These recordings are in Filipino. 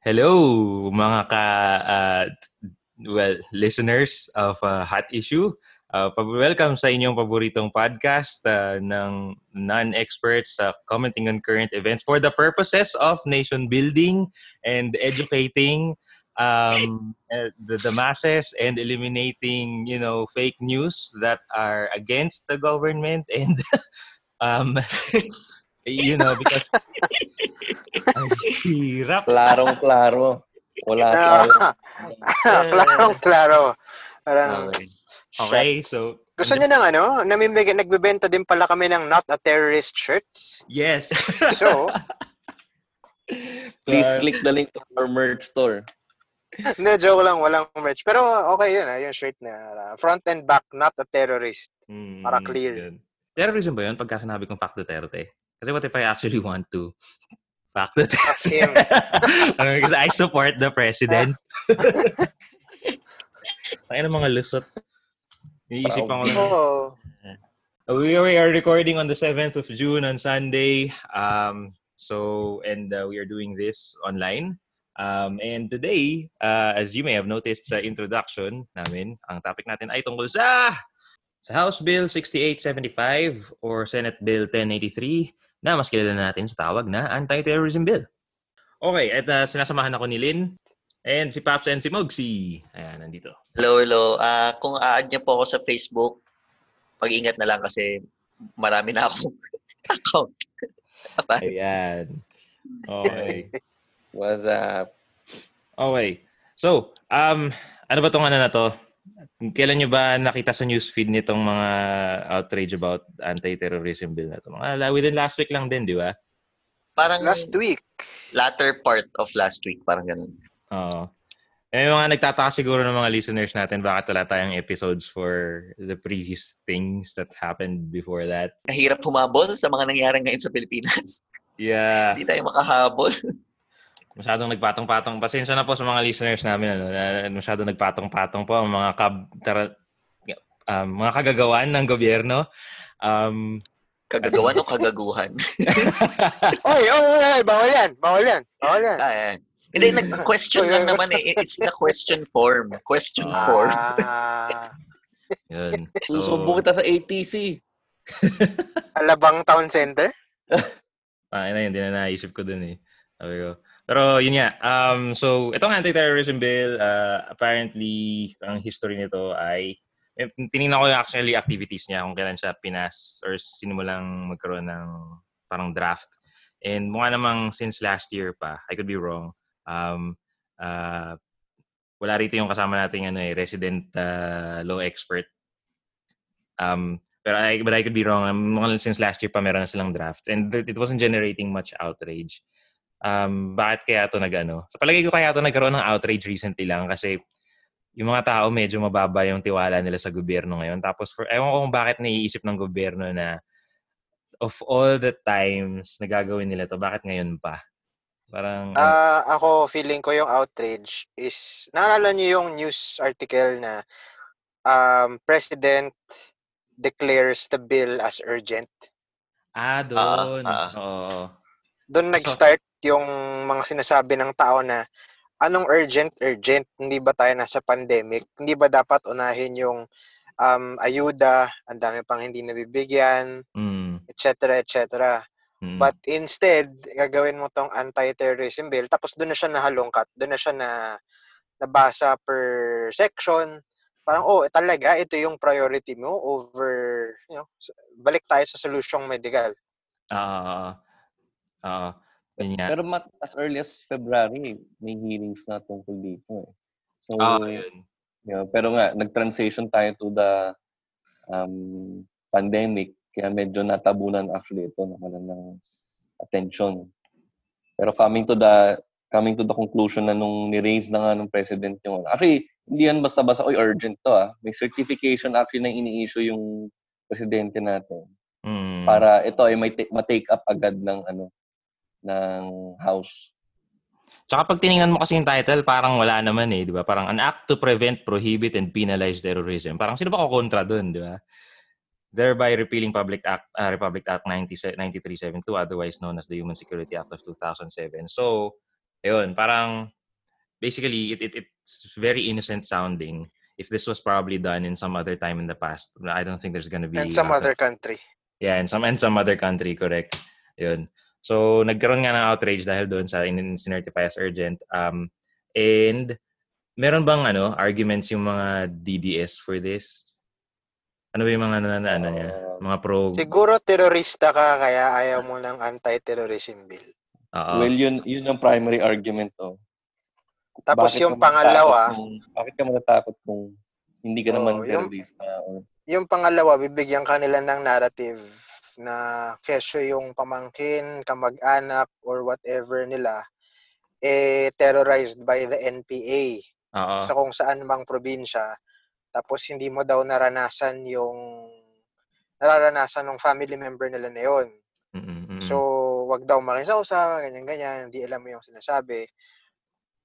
Hello, mga ka uh, well, listeners of uh, Hot Issue. Uh, welcome sa inyong paboritong podcast uh, ng non-experts uh, commenting on current events for the purposes of nation building and educating um, uh, the, the masses and eliminating, you know, fake news that are against the government and um, you know, because ang hirap. Klarong klaro. Wala Ah, Klarong klaro. Parang, Okay. Okay, so gusto niyo ng ano? Namimigay, nagbebenta din pala kami ng Not a Terrorist shirts. yes. So, Please Uh, click the link to our merch store. hindi, joke lang, walang merch. Pero okay yun, ah, yung shirt na ah, front and back, Not a Terrorist. Mm, Para clear. yun. Terrorism ba yun pagka sinabi kong fact Duterte? Kasi what if I actually want to? Fuck him. Ano, Because I support the president. Ay, ng mga lusot. Iisipan ko lang. Oo. We we are recording on the 7th of June on Sunday. Um, so, and uh, we are doing this online. Um, and today, uh, as you may have noticed sa introduction namin, ang topic natin ay tungkol sa, sa House Bill 6875 or Senate Bill 1083 na mas kilala natin sa tawag na Anti-Terrorism Bill. Okay, at uh, sinasamahan ako ni Lynn and si Paps and si Mogsy. Ayan, nandito. Hello, hello. Ah, kung a-add niyo po ako sa Facebook, mag-ingat na lang kasi marami na akong account. Ayan. Okay. What's up? Okay. So, um, ano ba tong ano na to? Kailan nyo ba nakita sa newsfeed nitong mga outrage about anti-terrorism bill na to? Mga, within last week lang din, di ba? Parang Last week. latter part of last week, parang ganun. Oo. May mga nagtataka siguro ng mga listeners natin bakit wala tayong episodes for the previous things that happened before that. Nahirap humabol sa mga nangyari ngayon sa Pilipinas. Yeah. Hindi tayo makahabol. Masyadong nagpatong-patong. Pasensya na po sa mga listeners namin. Ano, na masyadong nagpatong-patong po ang mga kab, tara, um, mga kagagawan ng gobyerno. Um, Kagagawan o kagaguhan? Oy, oy, oy, oy, bawal yan. Bawal yan. Bawal yan. ah, yan. Hindi, nag-question lang naman eh. It's in a question form. Question form. Ah, yun. Susubo kita sa ATC. Alabang Town Center? Ah, na yun, din na naisip ko dun eh. Sabi ko. Pero yun nga, um, so itong anti-terrorism bill, uh, apparently, ang history nito ay, eh, tinignan ko actually activities niya kung kailan siya pinas or sinimulang magkaroon ng parang draft. And mukha namang since last year pa, I could be wrong, um, uh, wala rito yung kasama nating ano eh, resident uh, law expert. Um, pero I, but I could be wrong. Um, since last year pa meron na silang drafts. And it wasn't generating much outrage. Um, bakit kaya ito nag-ano? Sa palagay ko kaya ito nagkaroon ng outrage recently lang kasi yung mga tao medyo mababa yung tiwala nila sa gobyerno ngayon. Tapos for, ewan ko kung bakit naiisip ng gobyerno na of all the times na gagawin nila to, bakit ngayon pa? Parang, Ah, ako feeling ko yung outrage is naalala niyo yung news article na um, President declares the bill as urgent. ah, doon. ah. Oo. Doon nag-start yung mga sinasabi ng tao na anong urgent urgent? Hindi ba tayo nasa pandemic? Hindi ba dapat unahin yung um, ayuda? Ang dami pang hindi nabibigyan Mm, etc etc mm. but instead gagawin mo tong anti-terrorism bill tapos doon na siya nahalungkat doon na siya na nabasa per section. Parang oh talaga? Ito yung priority mo over you know balik tayo sa solusyong medical. Oo. Oo. Yun nga. Pero mat, as early as February, may hearings na tungkol dito. Eh. So, Oo, yun. yeah, pero nga, nag-transition tayo to the um, pandemic. Kaya medyo natabunan actually ito naman ng attention. Pero coming to the coming to the conclusion na nung ni-raise na nga ng president yung actually hindi yan basta-basta oy urgent to ah may certification actually na ini-issue yung presidente natin Mm. para ito ay may ta- ma-take up agad ng ano ng house Tsaka pag tiningnan mo kasi yung title, parang wala naman eh, di ba? Parang an act to prevent, prohibit, and penalize terrorism. Parang sino ba kukontra dun, di ba? Thereby repealing Public Act, uh, Republic Act 90, 9372, otherwise known as the Human Security Act of 2007. So, ayun, parang basically it, it it's very innocent sounding. If this was probably done in some other time in the past, I don't think there's gonna be And some other of- country. Yeah, and some and some other country, correct. Yun. So, nagkaroon nga ng outrage dahil doon sa in sinertify as urgent. Um, and, meron bang ano, arguments yung mga DDS for this? Ano ba yung mga na, na- ano niya? Uh, Mga pro... Siguro terorista ka kaya ayaw mo ng anti-terrorism bill. Oo. well, yun, yun ang primary argument, oh. Tapos Bakit yung ka pangalawa, Kung, bakit ka matatakot kung hindi ka Oo, naman yung- terrorista? Or, yung pangalawa, bibigyan kanila ng narrative na kesyo yung pamangkin, kamag-anak, or whatever nila, eh, terrorized by the NPA Oo. sa kung saan mang probinsya. Tapos hindi mo daw naranasan yung nararanasan ng family member nila na yun. Mm-mm. So, wag daw makisausa, ganyan-ganyan, hindi alam mo yung sinasabi.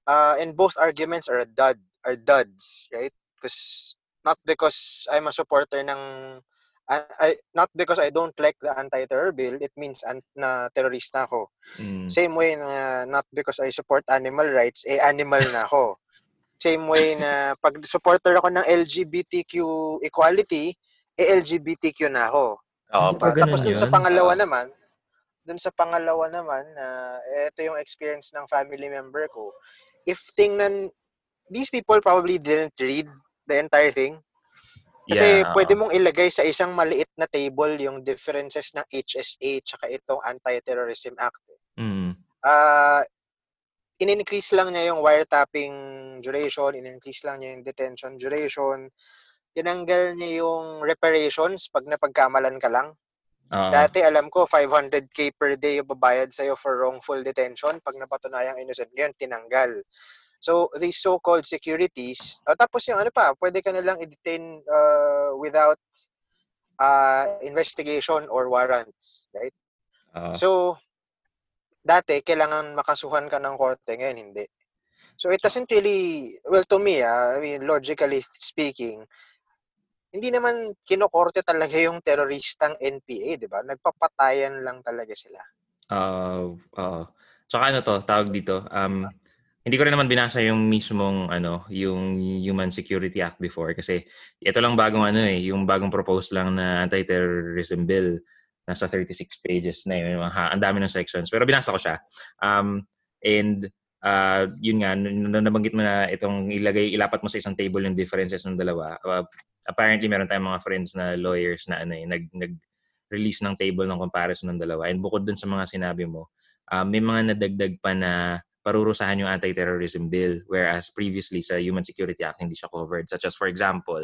Uh, and both arguments are a dud, are duds, right? Because, not because I'm a supporter ng, I- I- not because I don't like the anti-terror bill, it means an, na terrorista ako. Mm. Same way na not because I support animal rights, eh animal na ako. Same way na pag supporter ako ng LGBTQ equality, eh LGBTQ na ako. Oo, Pa- Tapos dun sa pangalawa Oo. naman, dun sa pangalawa naman na ito yung experience ng family member ko. If tingnan these people probably didn't read the entire thing. Kasi Yeah, pwede mong ilagay sa isang maliit na table yung differences ng HSA tsaka itong Anti-Terrorism Act. Mm. Ah, in-increase lang niya yung wiretapping duration, in-increase lang niya yung detention duration, tinanggal niya yung reparations pag napagkamalan ka lang. Oo. Dati alam ko 500k per day yung babayad sa'yo for wrongful detention pag napatunayang innocent ngayon tinanggal. So these so-called securities, uh, tapos yung ano pa, pwede ka nalang i-detain uh, without uh, investigation or warrants, right? Oo. So dati kailangan makasuhan ka ng korte, ngayon hindi. So it doesn't really, well to me, ah, I mean, logically speaking, hindi naman kinokorte talaga yung teroristang NPA, di ba? Nagpapatayan lang talaga sila. Oo. oo. Tsaka ano to, tawag dito, um, hindi ko rin naman binasa yung mismong ano, yung Human Security Act before kasi ito lang bagong ano eh, yung bagong proposed lang na anti-terrorism bill nasa 36 pages na yun. Ha, ang dami ng sections. Pero binasa ko siya. Um, and uh, yun nga, nabanggit mo na itong ilagay, ilapat mo sa isang table yung differences ng dalawa. Uh, apparently, meron tayong mga friends na lawyers na ano eh, nag, nag-release ng table ng comparison ng dalawa. And bukod dun sa mga sinabi mo, uh, may mga nadagdag pa na parurusahan yung anti-terrorism bill whereas previously sa Human Security Act hindi siya covered. Such as for example,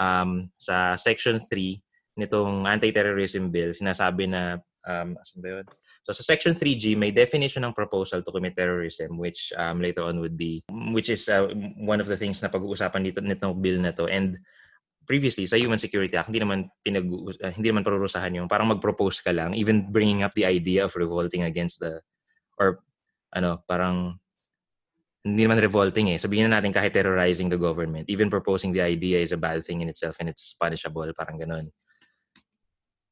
um, sa Section 3 nitong anti-terrorism bill, sinasabi na, um, asan ba yun? So sa Section 3G, may definition ng proposal to commit terrorism which um, later on would be, which is uh, one of the things na pag-uusapan dito nitong bill na to. And previously sa Human Security Act, hindi naman pinag uh, hindi naman parurusahan yung parang mag-propose ka lang, even bringing up the idea of revolting against the or ano, parang hindi naman revolting eh. Sabihin na natin kahit terrorizing the government, even proposing the idea is a bad thing in itself and it's punishable, parang ganun.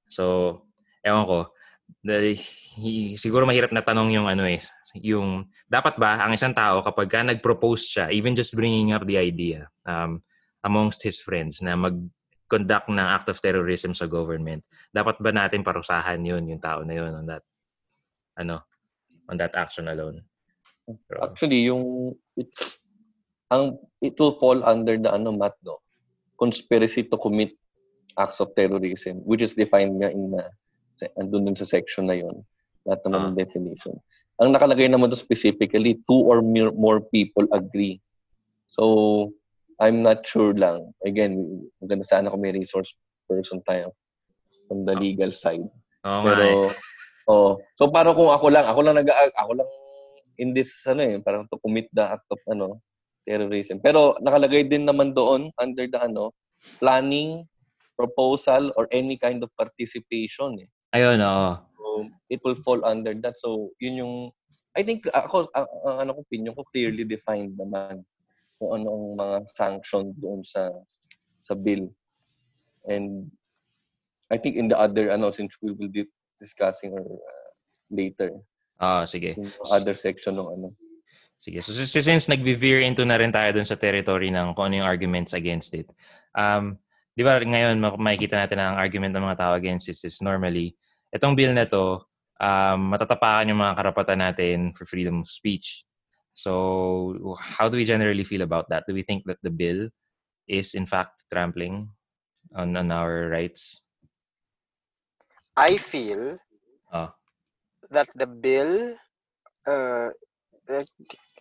So, ewan ko, the, hi- siguro mahirap na tanong yung ano eh, yung dapat ba ang isang tao kapag ka nag-propose siya, even just bringing up the idea um, amongst his friends na mag-conduct ng act of terrorism sa government, dapat ba natin parusahan yun, yung tao na yun on that, ano, on that action alone? Pero, Actually, yung it, ang it will fall under the ano mat no? Conspiracy to commit acts of terrorism which is defined nga in na andun dun sa section na yon lahat naman ng definition. Ang nakalagay naman doon specifically two or more, people agree. So I'm not sure lang. Again maganda sana kung may resource person tayo from the Ah. legal side. Nga pero, eh. Oh, so parang kung ako lang, ako lang nag ako lang in this, ano eh, parang to commit the act of, ano, terrorism. Pero nakalagay din naman doon, under the, ano, planning, proposal, or any kind of participation eh. Ayun, oo. So, it will fall under that. So, yun yung, I think, ako, ang, ang ano ko, opinion ko, clearly defined naman kung ano ang mga sanction doon sa sa bill. And I think in the other, ano, since we will be discussing or uh, later, Oo, sige. yung other section ng ano. Sige. So since, since nag-veer into na rin tayo dun sa territory ng kung ano yung arguments against it. Um, di ba ngayon makikita natin ang argument ng mga tao against this is normally, itong bill na to, um, matatapakan yung mga karapatan natin for freedom of speech. So how do we generally feel about that? Do we think that the bill is in fact trampling on, on our rights? I feel Oh. that the bill uh, uh,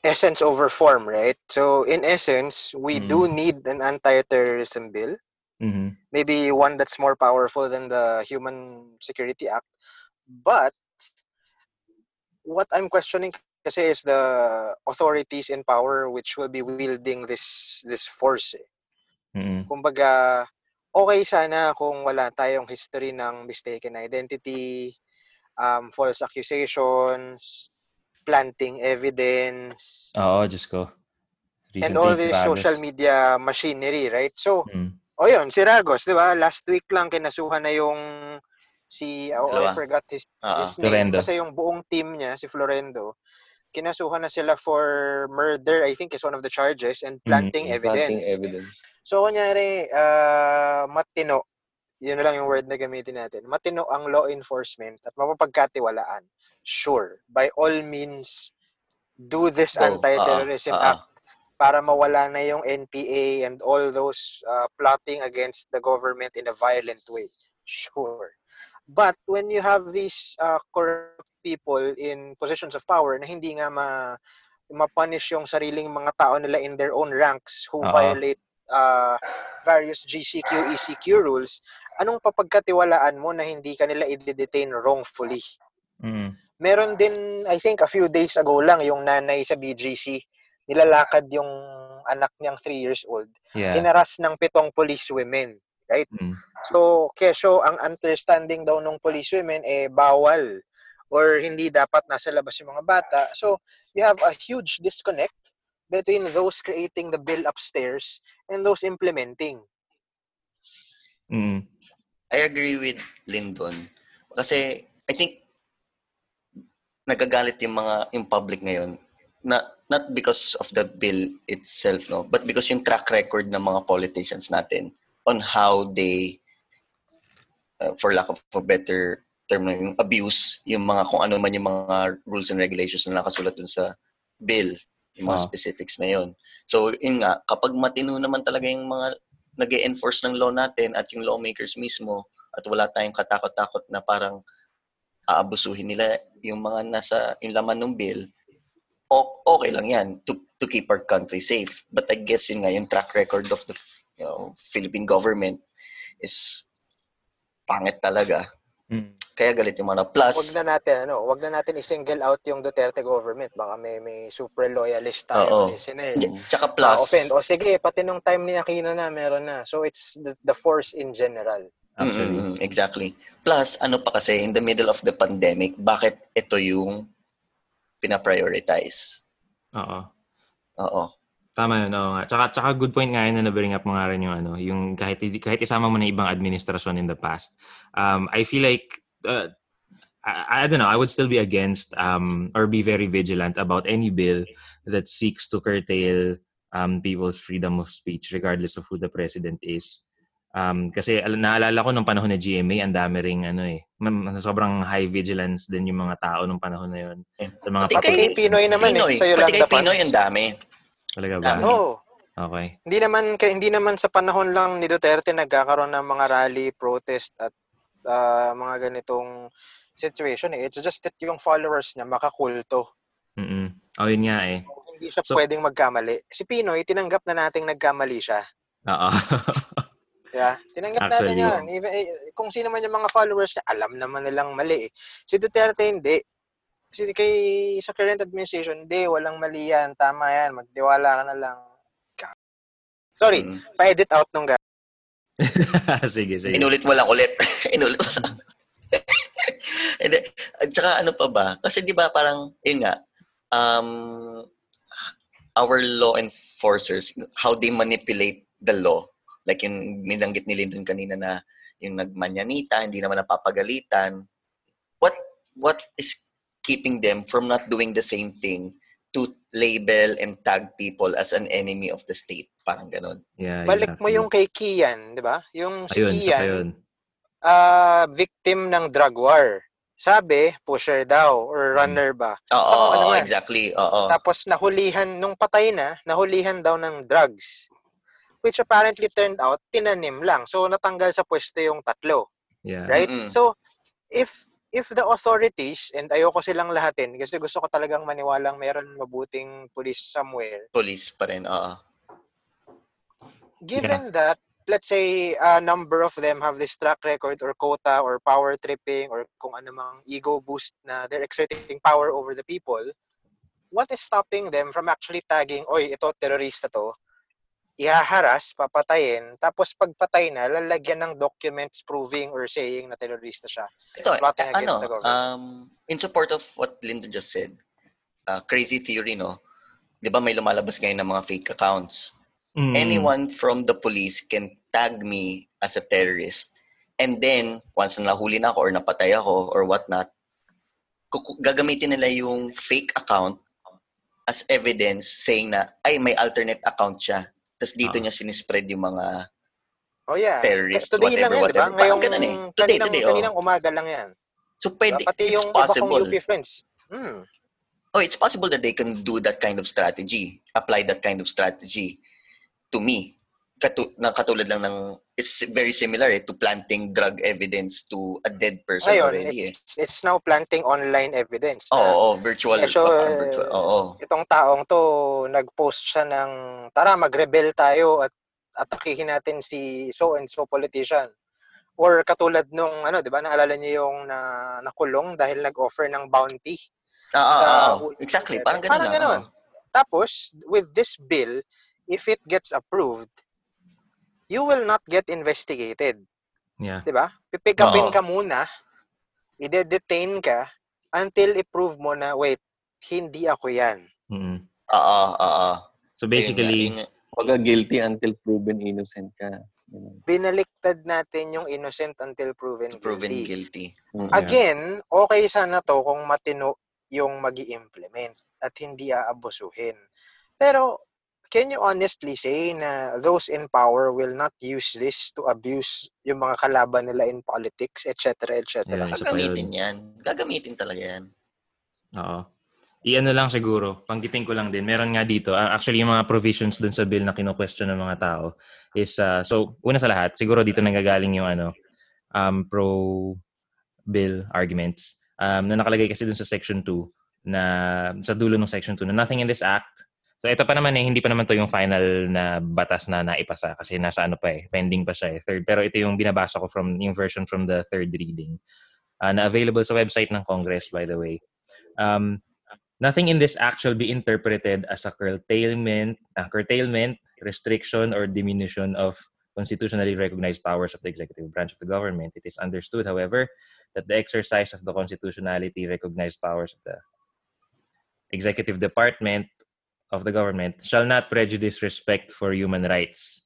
essence over form, right? So in essence, we do need an anti-terrorism bill. Mm-hmm. Maybe one that's more powerful than the Human Security Act. But what I'm questioning kasi is the authorities in power which will be wielding this this force. Eh. Mm-hmm. Kumbaga, okay sana kung wala tayong history ng mistaken identity, um, false accusations, planting evidence, Oo, Diyos ko. and all this Ragos. social media machinery, right? So, Mm. o yun, si Ragos, di ba? Last week lang kinasuhan na yung si, oh, I forgot his, Oo. his name. Florendo. Basta yung buong team niya, si Florendo, kinasuhan na sila for murder, I think is one of the charges, and planting Planting evidence. evidence. So, kunyari, ah, matino, yun na lang yung word na gamitin natin. Matino ang law enforcement at mapapagkatiwalaan. Sure, by all means, do this Go. anti-terrorism Oo, oo. act para mawala na yung NPA and all those uh, plotting against the government in a violent way. Sure. But when you have these uh, corrupt people in positions of power na hindi nga ma ma-punish yung sariling mga tao nila in their own ranks who Oo. violate uh, various GCQ, ECQ rules, anong papagkatiwalaan mo na hindi kanila i-detain wrongfully? Mm. Meron din, I think, a few days ago lang, yung nanay sa BGC, nilalakad yung anak niyang 3 years old. Yeah. Hinaras ng pitong police women. Mm. So, keso, ang understanding daw ng police women, eh, bawal or hindi dapat nasa labas yung mga bata. So, you have a huge disconnect between those creating the bill upstairs and those implementing. Mm. I agree with Lyndon. Kasi I think nagagalit yung mga yung public ngayon not not because of the bill itself no but because yung track record ng mga politicians natin on how they uh, for lack of a better term yung abuse yung mga kung ano man yung mga rules and regulations na nakasulat dun sa bill yung mga Ah. specifics na yon so yun nga kapag matino naman talaga yung mga nag enforce ng law natin at yung lawmakers mismo at wala tayong katakot-takot na parang aabusuhin nila yung mga nasa yung laman ng bill, okay lang yan to, to keep our country safe. But I guess yun nga, yung track record of the you know, Philippine government is pangit talaga. Mm. Kaya galit yung mga Wag plus. na natin ano, wag na natin i-single out yung Duterte government. Baka may may super loyalist tayo Oo. listener. Tsaka plus, offend. O sige, pati nung time ni Aquino na meron na. So it's the, the force in general. Actually. Exactly. Plus, ano pa kasi, in the middle of the pandemic, bakit ito yung pinaprioritize? Oo. Oo. Tama yun, oo nga. Tsaka, tsaka good point nga yun na na-bring up mo nga rin yung ano, yung kahit, kahit isama mo na ibang administrasyon in the past. Um, I feel like, uh, I, I don't know, I would still be against um, or be very vigilant about any bill that seeks to curtail um, people's freedom of speech regardless of who the president is. Um, kasi al- naalala ko nung panahon na GMA, ang dami ring ano eh, sobrang high vigilance din yung mga tao nung panahon na yun. Sa mga Pati kay Pinoy naman Pinoy. eh. Sa Pati kay Pinoy, ang dami. Talaga ba? Dami. Oo. Okay. Hindi naman kay hindi naman sa panahon lang ni Duterte nagkakaroon ng mga rally, protest at ah, mga ganitong situation eh. It's just that yung followers niya makakulto. Mm Oh, yun nga eh. Hindi siya So- pwedeng magkamali. Si Pinoy, tinanggap na nating nagkamali siya. Oo. Diba? Tinanggap Actually, natin yun. Even, eh, kung sino man yung mga followers niya, alam naman nilang mali eh. Si Duterte hindi. Kasi kay sa current administration, hindi, walang mali yan. Tama yan. Magtiwala ka na lang. Sorry, Mm. pa-edit out nung guy. sige, sige. Inulit mo lang ulit. Inulit mo lang. Hindi. At saka ano pa ba? Kasi di ba parang, yun nga, um, our law enforcers, how they manipulate the law. Like yung minanggit ni Lyndon kanina na yung nagmanyanita, hindi naman napapagalitan. What what is keeping them from not doing the same thing to label and tag people as an enemy of the state. Parang ganun. Yeah, Balik mo exactly. yung kay Kian, di ba? Yung si Ayun, Kian, yun. ah victim ng drug war. Sabi, pusher daw or runner ba. Oo, ano oo, man. exactly. Oo. Tapos nahulihan, nung patay na, nahulihan daw ng drugs. Which apparently turned out, tinanim lang. So natanggal sa pwesto yung tatlo. Yeah. Right? Mm-mm. So, if if the authorities, and ayoko silang lahatin, kasi gusto ko talagang maniwalang meron mabuting police somewhere, Police pa rin, oo. given that let's say a number of them have this track record or quota or power tripping or kung ano mang ego boost na they're exerting power over the people what is stopping them from actually tagging oy ito terorista to ihaharas, papatayin, tapos pagpatay na, lalagyan ng documents proving or saying na terorista siya. Ito, Plotting eh, against ano, um, in support of what Lyndon just said, uh, crazy theory, no? Di ba may lumalabas ngayon ng mga fake accounts? Mm. Anyone from the police can tag me as a terrorist. And then, once na nahuli na ako or napatay ako or whatnot, kuku- gagamitin nila yung fake account as evidence saying na, ay, may alternate account siya. Tapos dito Ah. niya sinispread yung mga Oh yeah. terrorist, Today lang yan, di whatever, ba? whatever. Parang Ngayong, ganun eh. Today, kaninang, today, oh. kaninang umaga lang yan. So, pwede, Pati it's yung iba possible. kong UP friends. Hmm. Oh, it's possible that they can do that kind of strategy, apply that kind of strategy to me. Katu na katulad lang ng, it's very similar eh, to planting drug evidence to a dead person Ngayon, already eh. it's, it's now planting online evidence. Oo, na oh, virtual. Eh, so, virtual. Oo. Itong taong to, nag-post siya ng, tara, mag-rebel tayo at atakihin natin si so and so politician. Or katulad nung, ano, di ba, naalala niyo yung na, nakulong dahil nag-offer ng bounty. Sa ah, ah. ul- Exactly, parang ganun Parang ganun. oo. Tapos, with this bill, if it gets approved, you will not get investigated. Yeah. Di ba? Pipick upin ka muna, ide-detain ka, until i-prove mo na, wait, hindi ako yan. Mm. Oo, oo. So basically. Pagka guilty until proven innocent ka. Ganun. Binaliktad natin yung innocent until proven, proven guilty. guilty. Mm. Again, okay sana to kung matino yung mag implement at hindi aabusuhin. Pero, can you honestly say na those in power will not use this to abuse yung mga kalaban nila in politics, etc., etc.? Pa Gagamitin yan. Gagamitin talaga yan. Oo. I-ano lang siguro, panggiting ko lang din. Meron nga dito, ah, actually yung mga provisions dun sa bill na kino-question ng mga tao is, ah, so una sa lahat, siguro dito nanggagaling yung ano, um, pro-bill arguments um, na nakalagay kasi dun sa section 2 na sa dulo ng section 2 na nothing in this act So ito pa naman eh, hindi pa naman to yung final na batas na naipasa kasi nasa ano pa eh, pending pa siya eh, third. Pero ito yung binabasa ko from yung version from the third reading uh, na available sa website ng Congress by the way. Um, nothing in this act shall be interpreted as a curtailment, a curtailment, restriction, or diminution of constitutionally recognized powers of the executive branch of the government. It is understood, however, that the exercise of the constitutionality recognized powers of the executive department of the government shall not prejudice respect for human rights,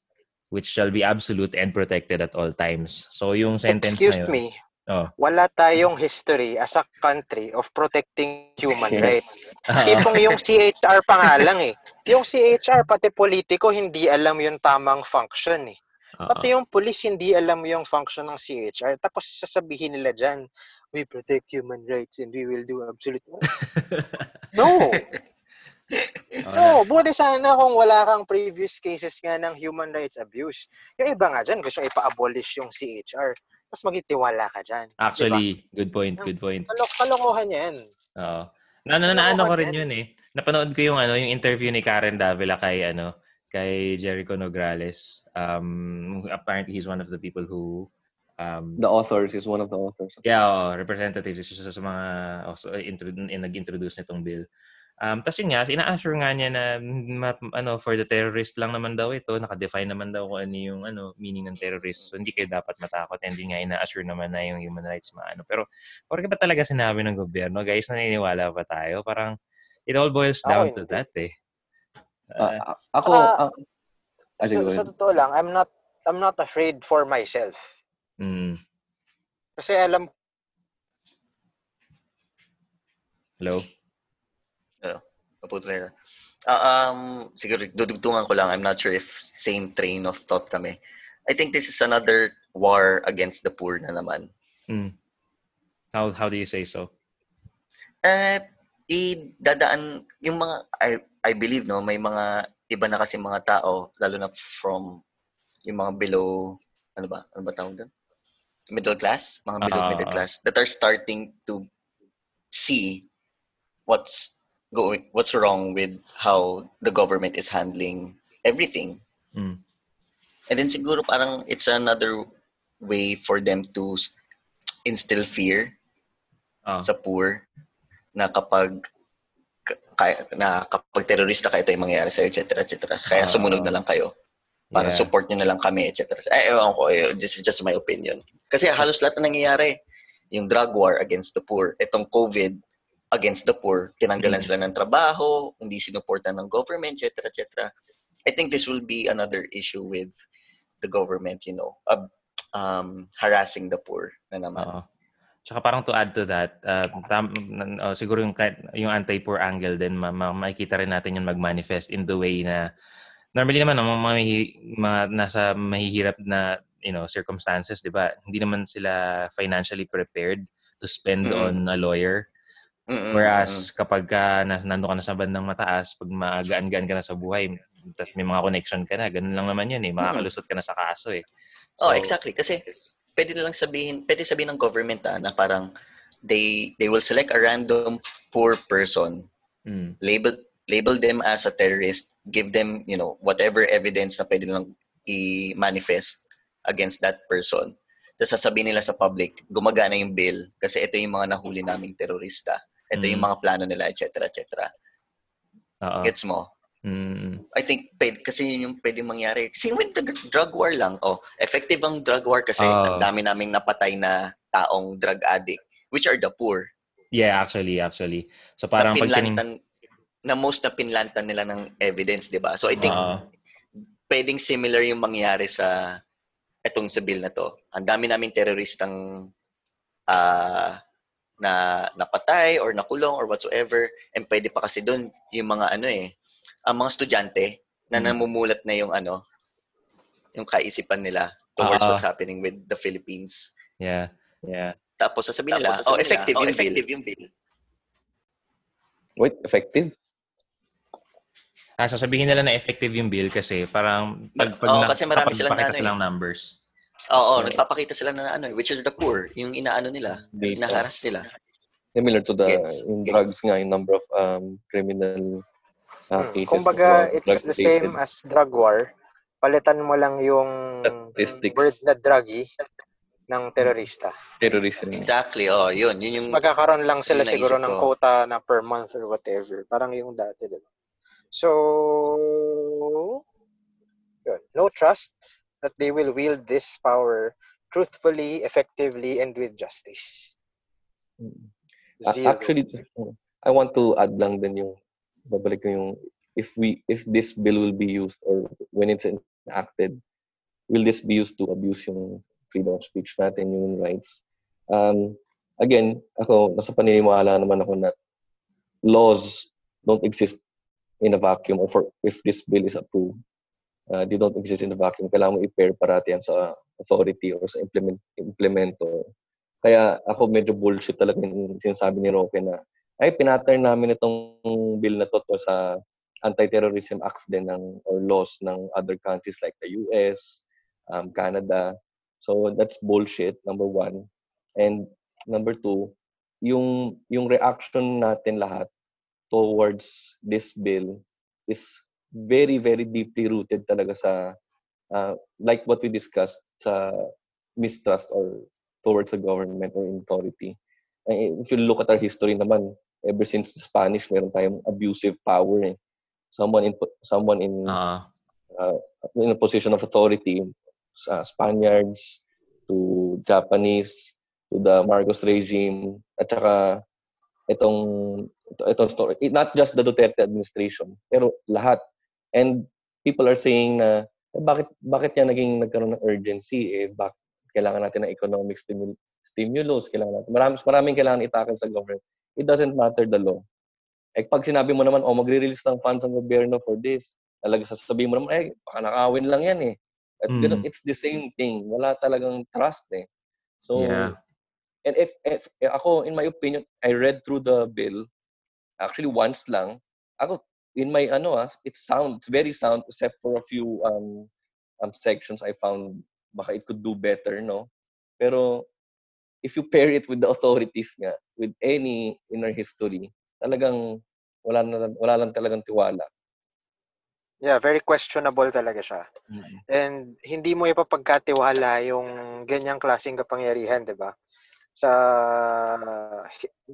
which shall be absolute and protected at all times. So yung sentence Excuse na yun, me, Oh. wala tayong history as a country of protecting human rights. Yes. Tipong yung CHR pa nga lang eh. Yung CHR, pati politiko, hindi alam yung tamang function eh. Oo. Pati yung police, hindi alam yung function ng CHR. Tapos sasabihin nila dyan, we protect human rights and we will do absolute... no! No, buti sana kung wala kang previous cases nga ng human rights abuse. Yung iba nga dyan, gusto ipa-abolish yung CHR. Tapos magitiwala ka dyan. Actually, good point, good point. Kalok kalokohan yan. Oo. Na, na, na, ano ko rin yun eh. Napanood ko yung ano, yung interview ni Karen Davila kay ano, kay Jericho Nograles. Um, apparently he's one of the people who um, The authors is one of the authors. Yeah, oo, representatives isa sa, sa mga also, intro, in, nag-introduce nitong bill. Um, Tapos yun nga, ina-assure nga niya na ma, ano, for the terrorist lang naman daw ito, nakadefine naman daw kung ano yung ano, meaning ng terrorist. So hindi kayo dapat matakot. Hindi nga ina-assure naman na yung human rights maano. Pero, porque ba talaga sinabi ng gobyerno? Guys, naniniwala pa tayo? Parang, it all boils Ako down to hindi. that eh. Uh, ako, ah, sige, Sa, sa totoo lang, I'm not I'm not afraid for myself. mm, Kasi alam hello? Naputol Uh, um, siguro, dudugtungan ko lang. I'm not sure if same train of thought kami. I think this is another war against the poor na naman. Mm. How, how do you say so? Uh, idadaan, yung mga, I, I believe, no, may mga iba na kasi mga tao, lalo na from yung mga below, ano ba? Ano ba tawag doon? Middle class? Mga below uh, middle class that are starting to see what's going what's wrong with how the government is handling everything. Mm. And then siguro parang it's another way for them to instill fear uh. sa poor na kapag kaya, na kapag terorista kayo, ito yung mangyayari sa'yo, etc. etc. Kaya sumunod na lang kayo. Para yeah. support nyo na lang kami, etc. Eh, ewan ko, eh, this is just my opinion. Kasi halos lahat na nangyayari. Yung drug war against the poor, itong COVID against the poor, tinanggalan mm-hmm. sila ng trabaho, hindi sinuportan ng government, etc. etc. I think this will be another issue with the government, you know, uh, um, harassing the poor na naman. Uh-huh. Tsaka parang to add to that, uh, tam, uh, siguro yung, yung anti-poor angle din, ma- ma- makikita rin natin yung mag-manifest in the way na normally naman, no, mga, mga nasa mahihirap na you know circumstances, 'di ba? Hindi naman sila financially prepared to spend mm-hmm. on a lawyer. Mm-hmm. Whereas kapag ka nas, nando ka na sa bandang mataas, pag magaan-gaan ka na sa buhay, tapos may mga connection ka na, ganun lang naman yun eh. Makakalusot ka na sa kaso eh. So, oh, exactly. Kasi pwede lang sabihin, pwede sabihin ng government ah, na parang they they will select a random poor person, mm. label label them as a terrorist, give them, you know, whatever evidence na pwede lang i-manifest against that person. Tapos sasabihin nila sa public, gumagana yung bill kasi ito yung mga nahuli naming terorista. Ito mm. yung mga plano nila, etc. etc. Uh-oh. Gets mo? Mm. I think pwede, kasi yun yung pwedeng mangyari. Kasi with the drug war lang, oh, effective ang drug war kasi uh, ang dami naming napatay na taong drug addict, which are the poor. Yeah, actually, actually. So parang na pinlantan, pag na most na pinlantan nila ng evidence, di ba? So I think uh, pwedeng similar yung mangyari sa etong sa bill na to. Ang dami naming teroristang uh, na napatay or nakulong or whatsoever. And pwede pa kasi doon yung mga ano eh, ang mga estudyante na mm. namumulat na yung ano, yung kaisipan nila towards uh, what's happening with the Philippines. Yeah. Yeah. Tapos sasabihin nila, Tapos, sasabihin oh, effective, nila, yung, oh, effective bill. yung bill. Wait, effective? Ah, sasabihin nila na effective yung bill kasi parang pag, pag oh, na, kasi marami silang, na, ano, silang eh. numbers. Oo, oh, nagpapakita sila na ano, which are the poor, yung inaano nila, inaharas nila. Similar to the Gets. in drugs nga, yung number of um, criminal uh, cases. Kumbaga, it's the same as drug war. Palitan mo lang yung Statistics. word na druggy ng terorista. Terrorism. Exactly, oh, yun. yun yung, magkakaroon lang sila siguro ng quota na per month or whatever. Parang yung dati, diba? So, yun. No trust that they will wield this power truthfully, effectively, and with justice. Zero. Actually, I want to add lang din yung babalik ko yung if we if this bill will be used or when it's enacted will this be used to abuse yung freedom of speech natin yung rights um again ako nasa paniniwala naman ako na laws don't exist in a vacuum or for if this bill is approved uh, they don't exist in a vacuum kailangan mo i-pair parati yan sa authority or sa implement implementer kaya ako medyo bullshit talaga yung sinasabi ni Roque na ay pinattern namin itong bill na to, to sa anti-terrorism acts din ng or laws ng other countries like the US, um, Canada. So that's bullshit number one. And number two, yung yung reaction natin lahat towards this bill is very very deeply rooted talaga sa uh, like what we discussed sa mistrust or towards the government or authority. And if you look at our history naman, ever since the Spanish, meron tayong abusive power eh. Someone in someone in uh, uh, in a position of authority, uh, Spaniards to Japanese to the Marcos regime at saka itong itong story not just the Duterte administration pero lahat and people are saying na eh, bakit bakit yan naging nagkaroon ng urgency eh bakit kailangan natin ng economic stimul- stimulus kailangan natin maraming maraming kailangan itakal sa government it doesn't matter the law. Eh, pag sinabi mo naman, oh, magre-release ng funds ang gobyerno for this, talaga sasabihin mo naman, eh, baka nakawin lang yan eh. At Mm. ganun, it's the same thing. Wala talagang trust eh. So, Yeah. and if, if, eh, ako, in my opinion, I read through the bill, actually once lang, ako, in my, ano ah, it sounds very sound, except for a few um, um, sections I found, baka it could do better, no? Pero, if you pair it with the authorities nga, with any inner history, talagang wala, na, wala lang talagang tiwala. Yeah, very questionable talaga siya. And hindi mo ipapagkatiwala yung ganyang klaseng kapangyarihan, 'di ba? Sa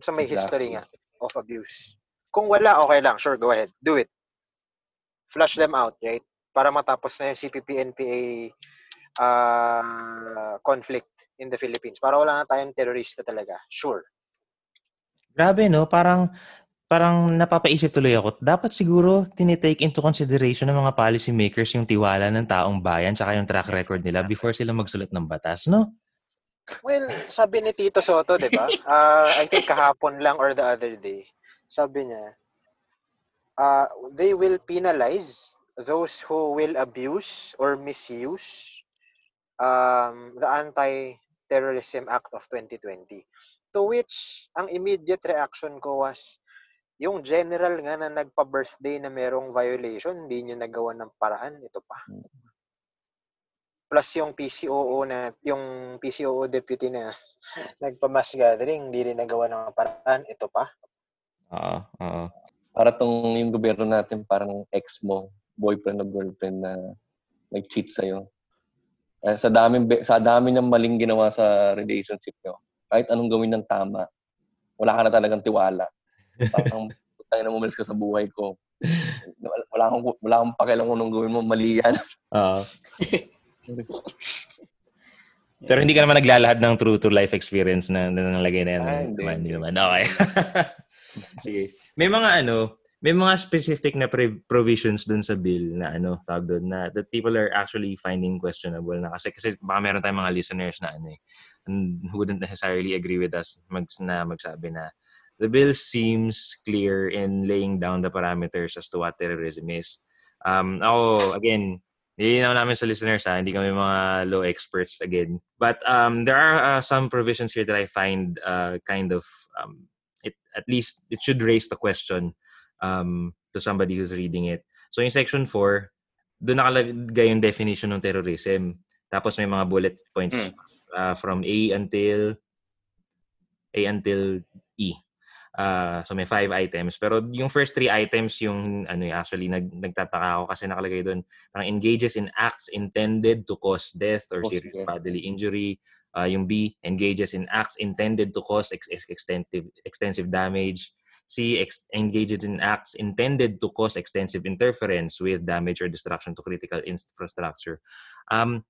sa may history nga of abuse. Kung wala, okay lang. Sure, go ahead. Do it. Flush them out, right? Para matapos na yung CPP-NPA uh, conflict in the Philippines. Para wala na tayong terorista talaga. Sure. Grabe, no? Parang, parang napapaisip tuloy ako. Dapat siguro tinitake into consideration ng mga policy makers yung tiwala ng taong bayan tsaka yung track record nila before sila magsulat ng batas, no? Well, sabi ni Tito Soto, di ba? Uh, I think kahapon lang or the other day. Sabi niya, uh, they will penalize those who will abuse or misuse um, the Anti-Terrorism Act of 2020. To which, ang immediate reaction ko was, yung general nga na nagpa-birthday na merong violation, hindi niya nagawa ng paraan, ito pa. Plus yung PCOO na, yung PCOO deputy na nagpa-mass gathering, hindi rin nagawa ng paraan, ito pa. Oo, oo. Para tong yung gobyerno natin, parang ex mo, boyfriend o girlfriend na nag-cheat sa'yo. Eh, sa dami sa dami ng maling ginawa sa relationship nyo, kahit anong gawin ng tama, wala ka na talagang tiwala. Parang tayo na umalis ka sa buhay ko. Wala, akong wala akong pakialam kung anong gawin mo, mali yan. Oo. Pero hindi ka naman naglalahad ng true to life experience na, na nalagay na yan. Ah, hindi. Naman, hindi naman. Okay. Sige. May mga ano, may mga specific na pre- provisions dun sa bill na ano, tawag dun, na that people are actually finding questionable na kasi kasi baka meron tayong mga listeners na ano eh, who wouldn't necessarily agree with us mag, na magsabi na the bill seems clear in laying down the parameters as to what terrorism is. Um, ako, again, naman namin sa listeners ha, hindi kami mga law experts again. But um, there are uh, some provisions here that I find uh, kind of, um, at least it should raise the question um, to somebody who's reading it. So in section 4, doon nakalagay yung definition ng terrorism. Tapos may mga bullet points Hmm. uh, from A until A until E. Uh, so may five items. Pero yung first three items yung ano yung actually nag, nagtataka ako kasi nakalagay doon parang engages in acts intended to cause death or serious bodily injury. Uh, yung B engages in acts intended to cause ex- ex- extensive extensive damage. C ex- engages in acts intended to cause extensive interference with damage or destruction to critical infrastructure. Um,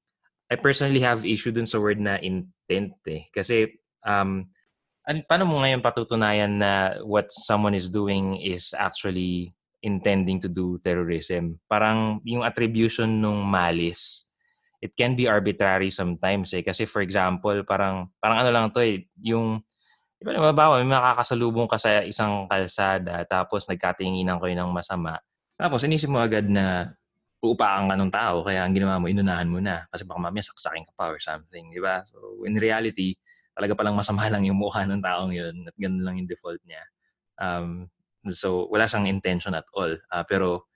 I personally have issue dun sa word na intent eh. Kasi um, an, paano mo ngayon patutunayan na what someone is doing is actually intending to do terrorism? Parang yung attribution nung malice, it can be arbitrary sometimes eh. Kasi for example, parang, parang ano lang to eh, yung, di ba nababawa, may makakasalubong ka sa isang kalsada, tapos nagkatinginan kayo ng masama. Tapos inisip mo agad na uupakan ka ng tao, kaya ang ginawa mo, inunahan mo na. Kasi baka mamaya saksakin ka pa or something, di ba? So in reality, talaga palang masama lang yung mukha ng taong yun at ganun lang yung default niya. Um, so, wala siyang intention at all. Ah, pero,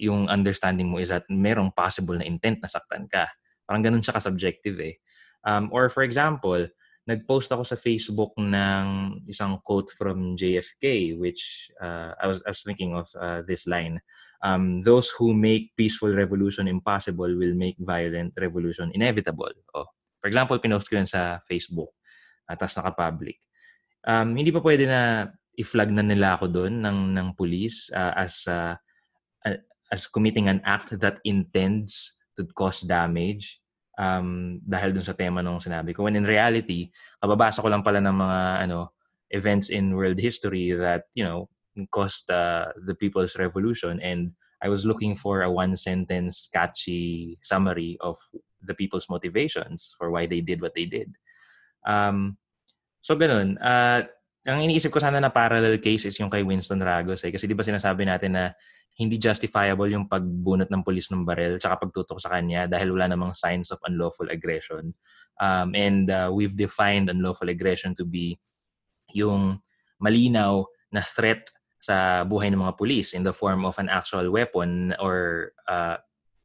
yung understanding mo is that merong possible na intent na saktan ka. Parang ganun siya ka-subjective eh. Um, or for example, nag-post ako sa Facebook ng isang quote from JFK which uh, I, was, I was thinking of uh, this line. Um, Those who make peaceful revolution impossible will make violent revolution inevitable. Oh, for example, pinost ko yun sa Facebook at tapos naka-public. Um, hindi pa pwede na i-flag na nila ako doon ng, ng police uh, as, uh, uh, as committing an act that intends to cause damage um, dahil dun sa tema nung sinabi ko. When in reality, kababasa ko lang pala ng mga ano events in world history that, you know, caused uh, the People's Revolution and I was looking for a one-sentence catchy summary of the people's motivations for why they did what they did. Um, so ganun. Uh, ang iniisip ko sana na parallel case is yung kay Winston Ragos eh. Kasi di ba sinasabi natin na hindi justifiable yung pagbunot ng pulis ng barel tsaka pagtutok sa kanya dahil wala namang signs of unlawful aggression. Um, and uh, we've defined unlawful aggression to be yung malinaw na threat sa buhay ng mga pulis in the form of an actual weapon or uh,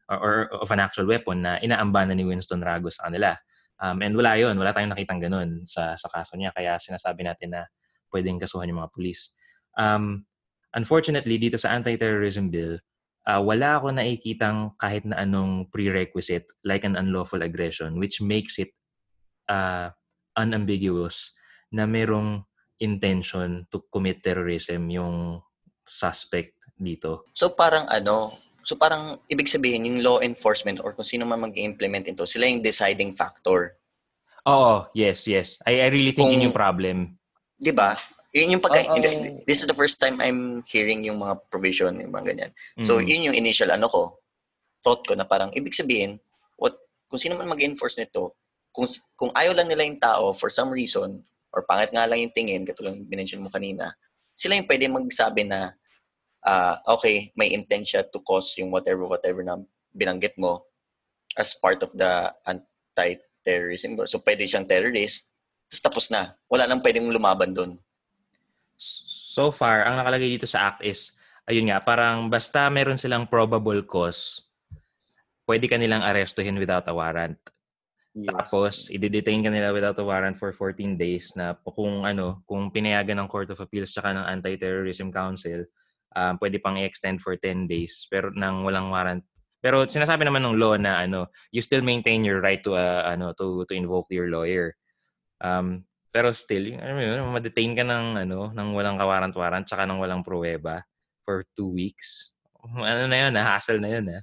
or, or of an actual weapon na inaambana ni Winston Ragos sa kanila. Um, and wala yon wala tayong nakitang ganun sa, sa kaso niya. Kaya sinasabi natin na pwedeng kasuhan yung mga pulis. Um, unfortunately, dito sa anti-terrorism bill, uh, wala ako nakikitang kahit na anong prerequisite like an unlawful aggression which makes it uh, unambiguous na merong intention to commit terrorism yung suspect dito. So parang ano, So parang ibig sabihin yung law enforcement or kung sino man mag-implement ito, sila yung deciding factor. Oo, yes, yes. I, I really think kung, yun yung problem. 'Di ba? Yun yung pagka uh, uh, this is the first time I'm hearing yung mga provision, yung mga ganyan. So mm-hmm. yun yung initial ano ko, thought ko na parang ibig sabihin, what kung sino man mag-enforce nito, kung kung ayaw lang nila yung tao for some reason or pangit nga lang yung tingin, katulad ng binention mo kanina, sila yung pwede magsabi na uh, okay, may intent siya to cause yung whatever, whatever na binanggit mo as part of the anti-terrorism. So, pwede siyang terrorist, tapos na. Wala nang pwedeng lumaban doon. So far, ang nakalagay dito sa act is, ayun nga, parang basta meron silang probable cause, pwede ka nilang arestuhin without a warrant. Yes. Tapos, i-detain ka nila without a warrant for 14 days na kung ano, kung pinayagan ng Court of Appeals tsaka ng Anti-Terrorism Council, um, pwede pang i-extend for 10 days pero nang walang warrant. Pero sinasabi naman ng law na ano, you still maintain your right to uh, ano to to invoke your lawyer. Um, pero still, ano yun, ma-detain ka ng ano, ng walang kawarant-warant tsaka ng walang pruweba for two weeks. Ano na yun, na hassle na yun, ha?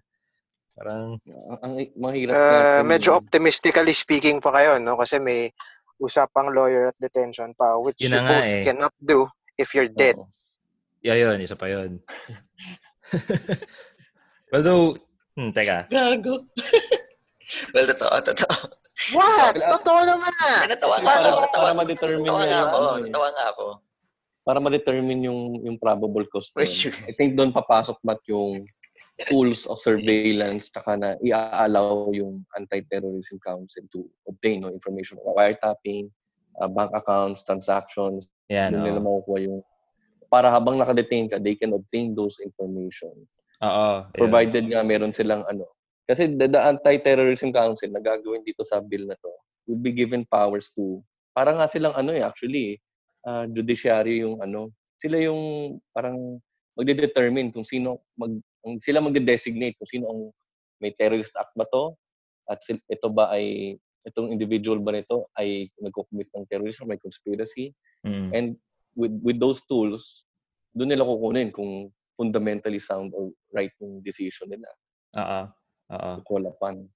Parang ang mahirap uh, medyo optimistically speaking pa kayo, no? Kasi may usapang lawyer at detention pa which yun you both eh. cannot do if you're dead. Oo. Yeah, yun. Isa pa yun. Although, hmm, teka. Gago. well, totoo, totoo. What? Totoo naman. Natawa nga ako. Para, para ma-determine natawa nga ako. Ano. Natawa nga ako. Para ma-determine yung, yung probable cost. I think doon papasok mat yung tools of surveillance tsaka na i-allow yung Anti-Terrorism Council to obtain no, information about wiretapping, uh, bank accounts, transactions. Yeah, no. nila makukuha yung para habang nakadetain ka, they can obtain those information. Oo. Provided nga meron silang ano. Kasi the, the Anti-Terrorism Council na gagawin dito sa bill na to will be given powers to, para nga silang ano eh, actually, uh, judiciary yung ano, sila yung parang magde-determine kung sino, mag, sila magde-designate kung sino ang may terrorist act ba to at ito ba ay itong individual ba nito ay nagko-commit ng terrorism, may conspiracy. Mm. And with with those tools, doon nila kukunin kung fundamentally sound or right yung decision nila. Oo. Oo. Upon.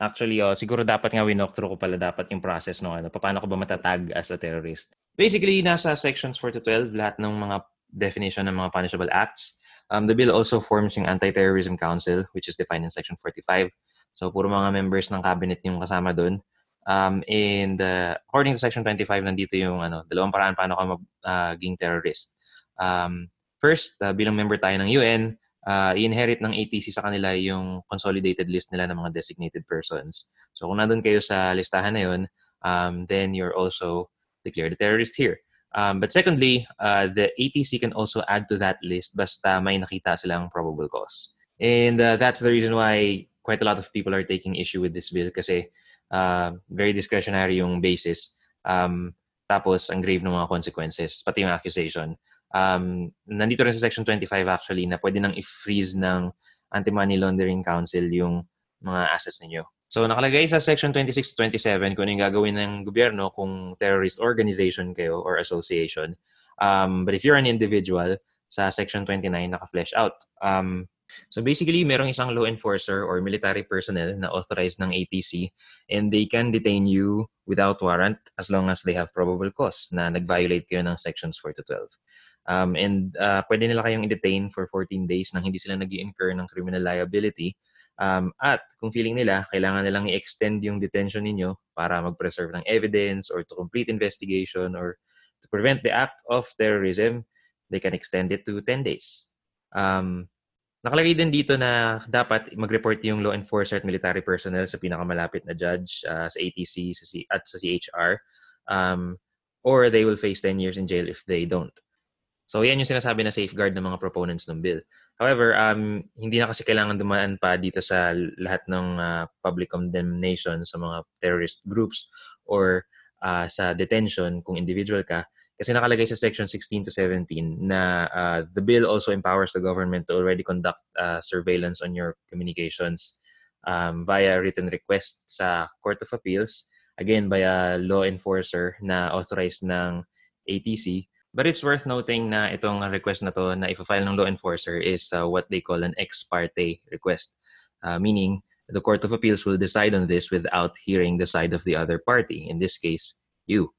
Actually, oh, siguro dapat nga winok through ko pala dapat yung process no ano, paano ko ba matatag as a terrorist. Basically, nasa sections 4 to 12 lahat ng mga definition ng mga punishable acts. Um, the bill also forms yung Anti-Terrorism Council, which is defined in Section 45. So, puro mga members ng cabinet yung kasama doon. Um, and uh, according to Section 25, nandito yung ano, dalawang paraan paano ka maging uh, terrorist. Um, first, uh, bilang member tayo ng UN, uh, i-inherit ng ATC sa kanila yung consolidated list nila ng mga designated persons. So kung nandun kayo sa listahan na yun, um, then you're also declared a terrorist here. Um, but secondly, uh, the ATC can also add to that list basta may nakita silang probable cause. And uh, that's the reason why quite a lot of people are taking issue with this bill kasi uh, very discretionary yung basis. Um, tapos, ang grave ng mga consequences, pati yung accusation. Um, nandito rin sa Section 25 actually na pwede nang i-freeze ng Anti-Money Laundering Council yung mga assets ninyo. So, nakalagay sa Section 26 to 27 kung ano yung gagawin ng gobyerno kung terrorist organization kayo or association. Um, but if you're an individual, sa Section 29 naka-flesh out. Um, So basically, merong isang law enforcer or military personnel na authorized ng ATC and they can detain you without warrant as long as they have probable cause na nag-violate kayo ng sections 4 to 12. Um, and uh, pwede nila kayong i-detain for 14 days nang hindi sila nag incur ng criminal liability. Um, at kung feeling nila, kailangan nilang i-extend yung detention ninyo para mag-preserve ng evidence or to complete investigation or to prevent the act of terrorism, they can extend it to 10 days. Um, nakalagay din dito na dapat mag-report yung law enforcer at military personnel sa pinakamalapit na judge uh, sa ATC sa C- at sa CHR um, or they will face 10 years in jail if they don't. So yan yung sinasabi na safeguard ng mga proponents ng bill. However, um, hindi na kasi kailangan dumaan pa dito sa lahat ng uh, public condemnation sa mga terrorist groups or uh, sa detention kung individual ka. Kasi nakalagay sa section 16 to 17 na uh, the bill also empowers the government to already conduct uh, surveillance on your communications um, via written request sa Court of Appeals, again by a law enforcer na authorized ng ATC But it's worth noting na itong request na to na ifa-file ng law enforcer is uh, what they call an ex parte request. Uh, meaning, the Court of Appeals will decide on this without hearing the side of the other party. In this case, you.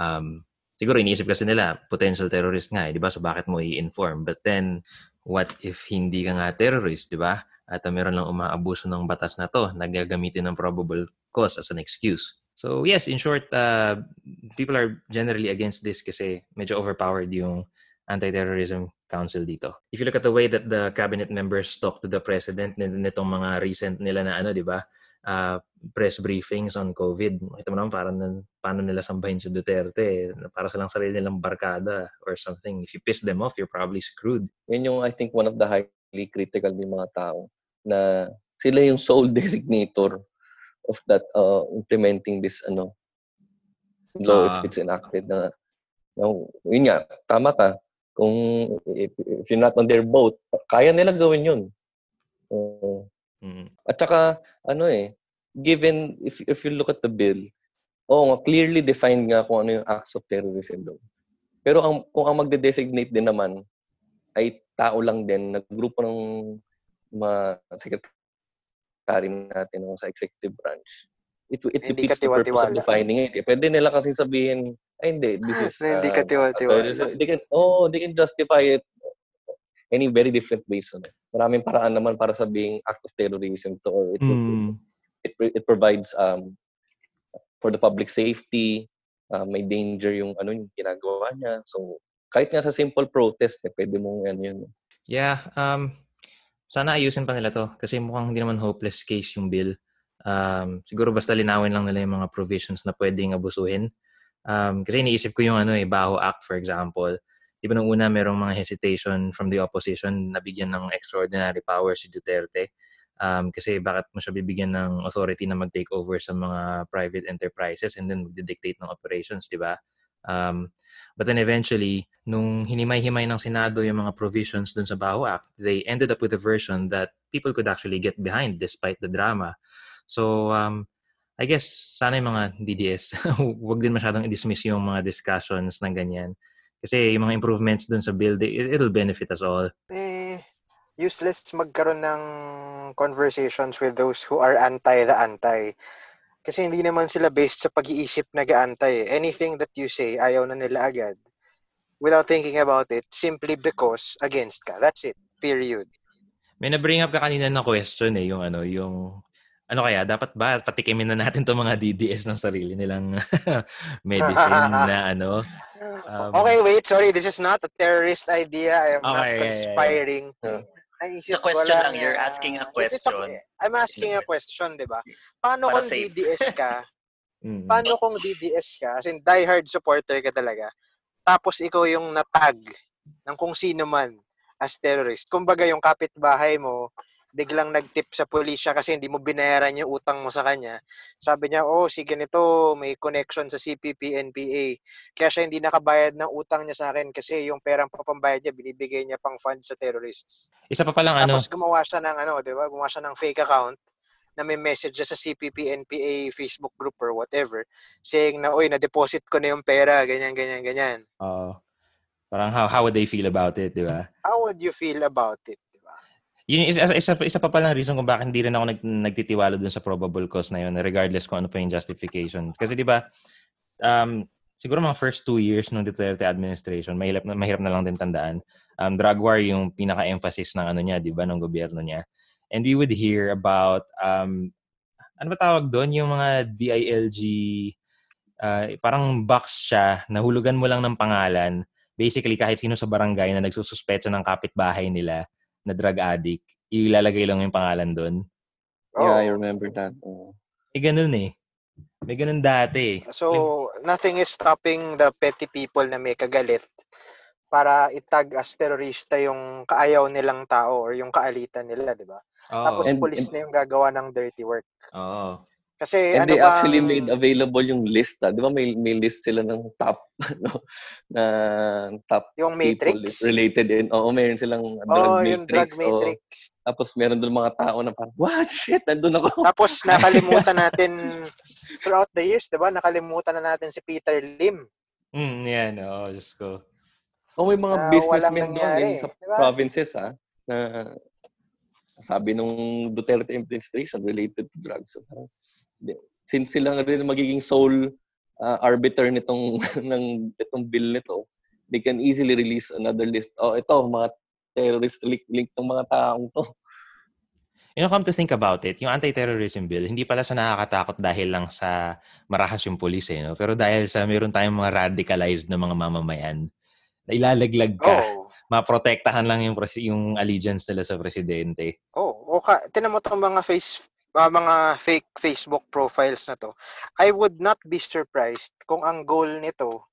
Um, siguro iniisip kasi nila, potential terrorist nga, eh, di ba? So bakit mo i-inform? But then, what if hindi ka nga terrorist, di ba? At uh, meron lang umaabuso ng batas na to, nagagamitin ng probable cause as an excuse. So yes, in short, uh, people are generally against this kasi medyo overpowered yung anti-terrorism council dito. If you look at the way that the cabinet members talk to the president nitong mga recent nila na ano, di ba? Uh, press briefings on COVID. Ito mo naman parang paano nila sambahin si Duterte. Para silang sarili nilang barkada or something. If you piss them off, you're probably screwed. Yan yung I think one of the highly critical ng mga tao na sila yung sole designator of that uh, implementing this ano law uh, if ah. it's enacted na no, yun nga tama ka kung if, if you're not on their boat kaya nila gawin yun uh, mm-hmm. at saka ano eh given if if you look at the bill oh nga clearly defined nga kung ano yung acts of terrorism doon pero ang kung ang magde-designate din naman ay tao lang din na grupo ng mga secretary natin sa executive branch, it, it hindi defeats the purpose of defining it. Eh. Pwede nila kasi sabihin, ay hindi, this is... Uh, hindi ka tiwa-tiwala. They can, oh, they can justify it any very different ways. Ano. Maraming paraan naman para sabihin act of terrorism to or it, mm. it, it, it provides um, for the public safety, uh, may danger yung ano yung ginagawa niya. So, kahit nga sa simple protest, eh, pwede mong ano yun. Yeah, um, sana ayusin pa nila to kasi mukhang hindi naman hopeless case yung bill. Um, siguro basta linawin lang nila yung mga provisions na pwedeng abusuhin. Um, kasi iniisip ko yung ano eh, Baho Act for example. Di ba nung una merong mga hesitation from the opposition na bigyan ng extraordinary power si Duterte. Um, kasi bakit mo siya bibigyan ng authority na mag-take over sa mga private enterprises and then mag-dictate ng operations, di ba? Um, but then eventually, nung hinimay-himay ng Senado yung mga provisions dun sa Baho Act, they ended up with a version that people could actually get behind despite the drama. So, um, I guess, sana yung mga DDS, wag din masyadong i-dismiss yung mga discussions ng ganyan. Kasi yung mga improvements dun sa bill, it, it'll benefit us all. Eh, useless magkaroon ng conversations with those who are anti the anti. Kasi hindi naman sila based sa pag-iisip na gaantay. Eh. Anything that you say, ayaw na nila agad. Without thinking about it, simply because against ka. That's it. Period. May na-bring up ka kanina na question eh, yung ano, yung ano kaya, dapat ba patikimin na natin 'tong mga DDS ng sarili nilang medicine na ano? Um, okay, wait, sorry, this is not a terrorist idea. I am okay, not conspiring. Yeah, yeah. Naisip Sa question lang, you're asking a question. I'm asking a question, di ba? Paano Para kung safe. DDS ka? Paano kung DDS ka? As in, die-hard supporter ka talaga. Tapos ikaw yung natag ng kung sino man as terrorist. Kumbaga yung kapitbahay mo, biglang nagtip sa pulisya kasi hindi mo binayaran yung utang mo sa kanya. Sabi niya, oh, sige nito, may connection sa CPP, NPA. Kaya siya hindi nakabayad ng utang niya sa akin kasi yung perang papambayad niya, binibigay niya pang fund sa terrorists. Isa pa palang ano? Tapos gumawa siya ng ano, di ba? Gumawa siya ng fake account na may message sa CPP, NPA, Facebook group or whatever saying na, oy, na-deposit ko na yung pera, ganyan, ganyan, ganyan. Oo. Uh, parang how, how would they feel about it, di ba? How would you feel about it? Yun isa, isa, isa pa palang reason kung bakit hindi rin ako nag, nagtitiwala dun sa probable cause na yun, regardless kung ano pa yung justification. Kasi di ba, um, siguro mga first two years ng Duterte administration, mahirap na, mahirap na lang din tandaan. Um, drug war yung pinaka-emphasis ng ano niya, di ba, ng gobyerno niya. And we would hear about, um, ano ba tawag doon? Yung mga DILG ah, parang box siya, nahulugan mo lang ng pangalan. Basically, kahit sino sa barangay na nagsususpecha ng kapitbahay nila na drug addict, ilalagay lang yung pangalan doon. Yeah, I Oh. remember that. Oo. Eh, ganun eh. May ganun dati eh. So, nothing is stopping the petty people na may kagalit para itag as terorista yung kaayaw nilang tao or yung kaalitan nila, di ba? Oo. Tapos And- police na yung gagawa ng dirty work. Oo. Kasi And ano they ba actually made available yung list. Ah. Di ba may, may list sila ng top, ano, na top yung people matrix? related in. Oo, meron silang drug Oh, matrix. yung drug oo. matrix. tapos meron doon mga tao na parang, what? Shit, nandun ako. Tapos nakalimutan natin throughout the years, 'di ba? Nakalimutan na natin si Peter Lim. Mm, yan. Oo, Diyos ko. Oh, may mga Na businessmen walang doon din sa diba? provinces, ah, na sabi nung Duterte administration related to drugs. So, parang, di- since sila rin magiging sole ah, arbiter nitong ng itong bill nito, they can easily release another list. Oh, ito mga terrorist link, link ng mga taong to. You know, come to think about it, yung anti-terrorism bill, hindi pala siya nakakatakot dahil lang sa marahas yung pulis eh, no? Pero dahil sa meron tayong mga radicalized na mga mamamayan na ilalaglag ka, Oh. maprotektahan lang yung, presi- yung allegiance nila sa presidente. Oh, o ka, tinan mo tong mga face ah, mga fake Facebook profiles na to. I would not be surprised kung ang goal nito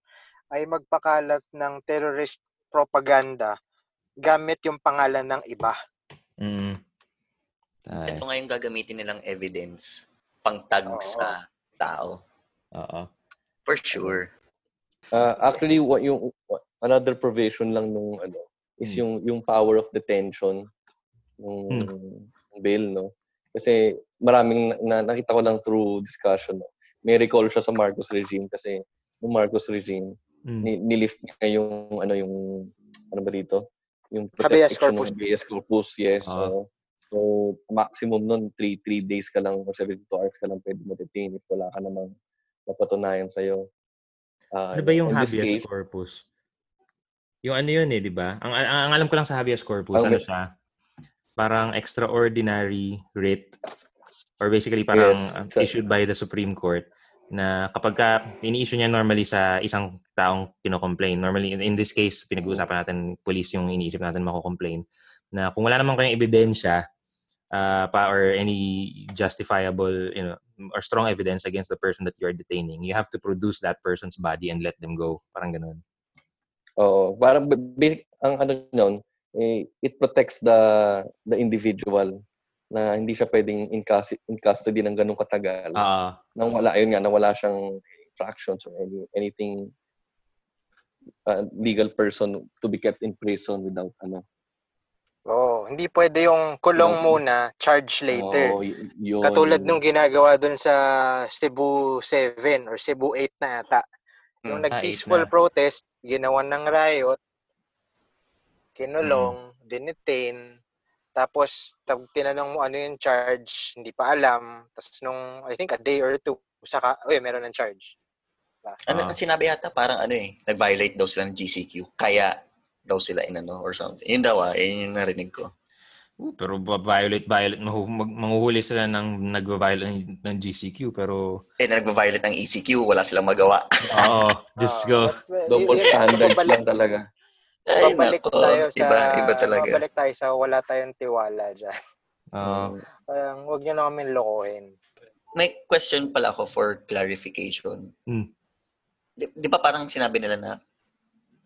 ay magpakalat ng terrorist propaganda gamit yung pangalan ng iba. Mm. Ay, Ito nga yung gagamitin nilang evidence pang-tag Oo. sa tao. oo. For sure. Ah, actually, what yung what- another provision lang nung ano is Hmm. yung yung power of detention ng bill, no? Kasi maraming na, na- nakita ko lang through discussion, no? May recall siya sa Marcos regime kasi yung Marcos regime Mm. ni, nilift niya yung ano yung ano ba dito? Yung Habeas protection corpus. habeas corpus, yes. Ah. so, so, maximum nun, 3 3 days ka lang or 72 hours ka lang pwede ma-detain if wala ka namang mapatunayan sa'yo. Ah, Ano ba yung habeas case, corpus? Yung ano yun eh, di ba? Ang, ang, ang alam ko lang sa habeas corpus, Ang- ano siya? Parang extraordinary writ or basically parang Yes, uh, sa- issued by the Supreme Court na kapag ka ini-issue niya normally sa isang taong kino-complain, normally in, in this case, pinag-uusapan natin police yung iniisip natin mako-complain, na kung wala naman kayong ebidensya uh, pa or any justifiable, you know, or strong evidence against the person that you are detaining, you have to produce that person's body and let them go. Parang ganun. Oo, parang basic ang ano noon, eh, it protects the the individual na hindi siya pwedeng in custody, in custody ng ganung katagal. Ah, nang wala ayun nga, nang wala siyang infractions or any, anything uh, legal person to be kept in prison without ano. Oh, hindi pwede yung kulong Oo. muna, charge later. Oo, y- yun. Katulad nung ginagawa dun sa Cebu 7 or Cebu 8 na ata. Yung Hmm. Ah, nag-peaceful eight na. protest, ginawan ng riot, kinulong, Mm. dinetain, tapos tag tinanong mo ano yung charge, hindi pa alam. Tapos nung, I think a day or two, saka, uy, meron ng charge. Ano, Ah. sinabi yata parang ano eh, nag-violate daw sila ng GCQ. Kaya daw sila inano or something. Yun daw ah, yun yung narinig ko. uh, pero ba- violate, violate, mahu- mag- manghuhuli sila ng nag-violate ng, ng GCQ, pero, Eh, na nag-violate ng ECQ, wala silang magawa. oo, just Ah, go. uh, double standards lang talaga. Ay, babalik nako. tayo sa, Iba, iba talaga. babalik tayo sa wala tayong tiwala dyan. Oo. Mm. Parang, huwag nyo na kami lokohin. May question pala ako for clarification. Hmm. Di, di ba parang sinabi nila na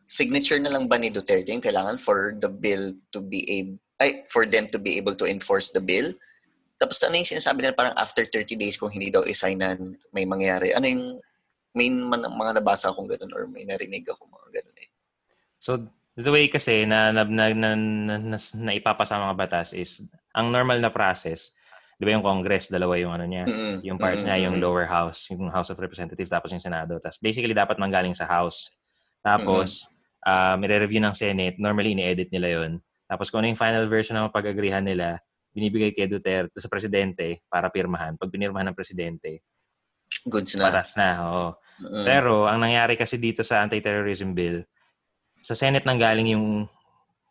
signature na lang ba ni Duterte yung kailangan for the bill to be able, ay, for them to be able to enforce the bill? Tapos ano yung sinasabi nila parang after 30 days kung hindi daw isignan may mangyari? Ano yung may man, mga nabasa akong ganun or may narinig ako mga ganun eh. So, the way kasi na, na, na, na, na, na, na ipapasa mga batas is, ang normal na process, di ba yung Congress, dalawa yung ano niya, Mm-mm. yung Mm-mm. niya, yung lower house, yung House of Representatives, tapos yung Senado. Tapos basically, dapat manggaling sa House. Tapos, uh, review ng Senate, normally ini-edit nila yon Tapos kung ano yung final version ng pag-agrihan nila, binibigay kay Duterte sa presidente para pirmahan. Pag pinirmahan ng presidente, Goods na. patas na. Oo. Mm-mm. Pero ang nangyari kasi dito sa anti-terrorism bill, sa Senate nang galing yung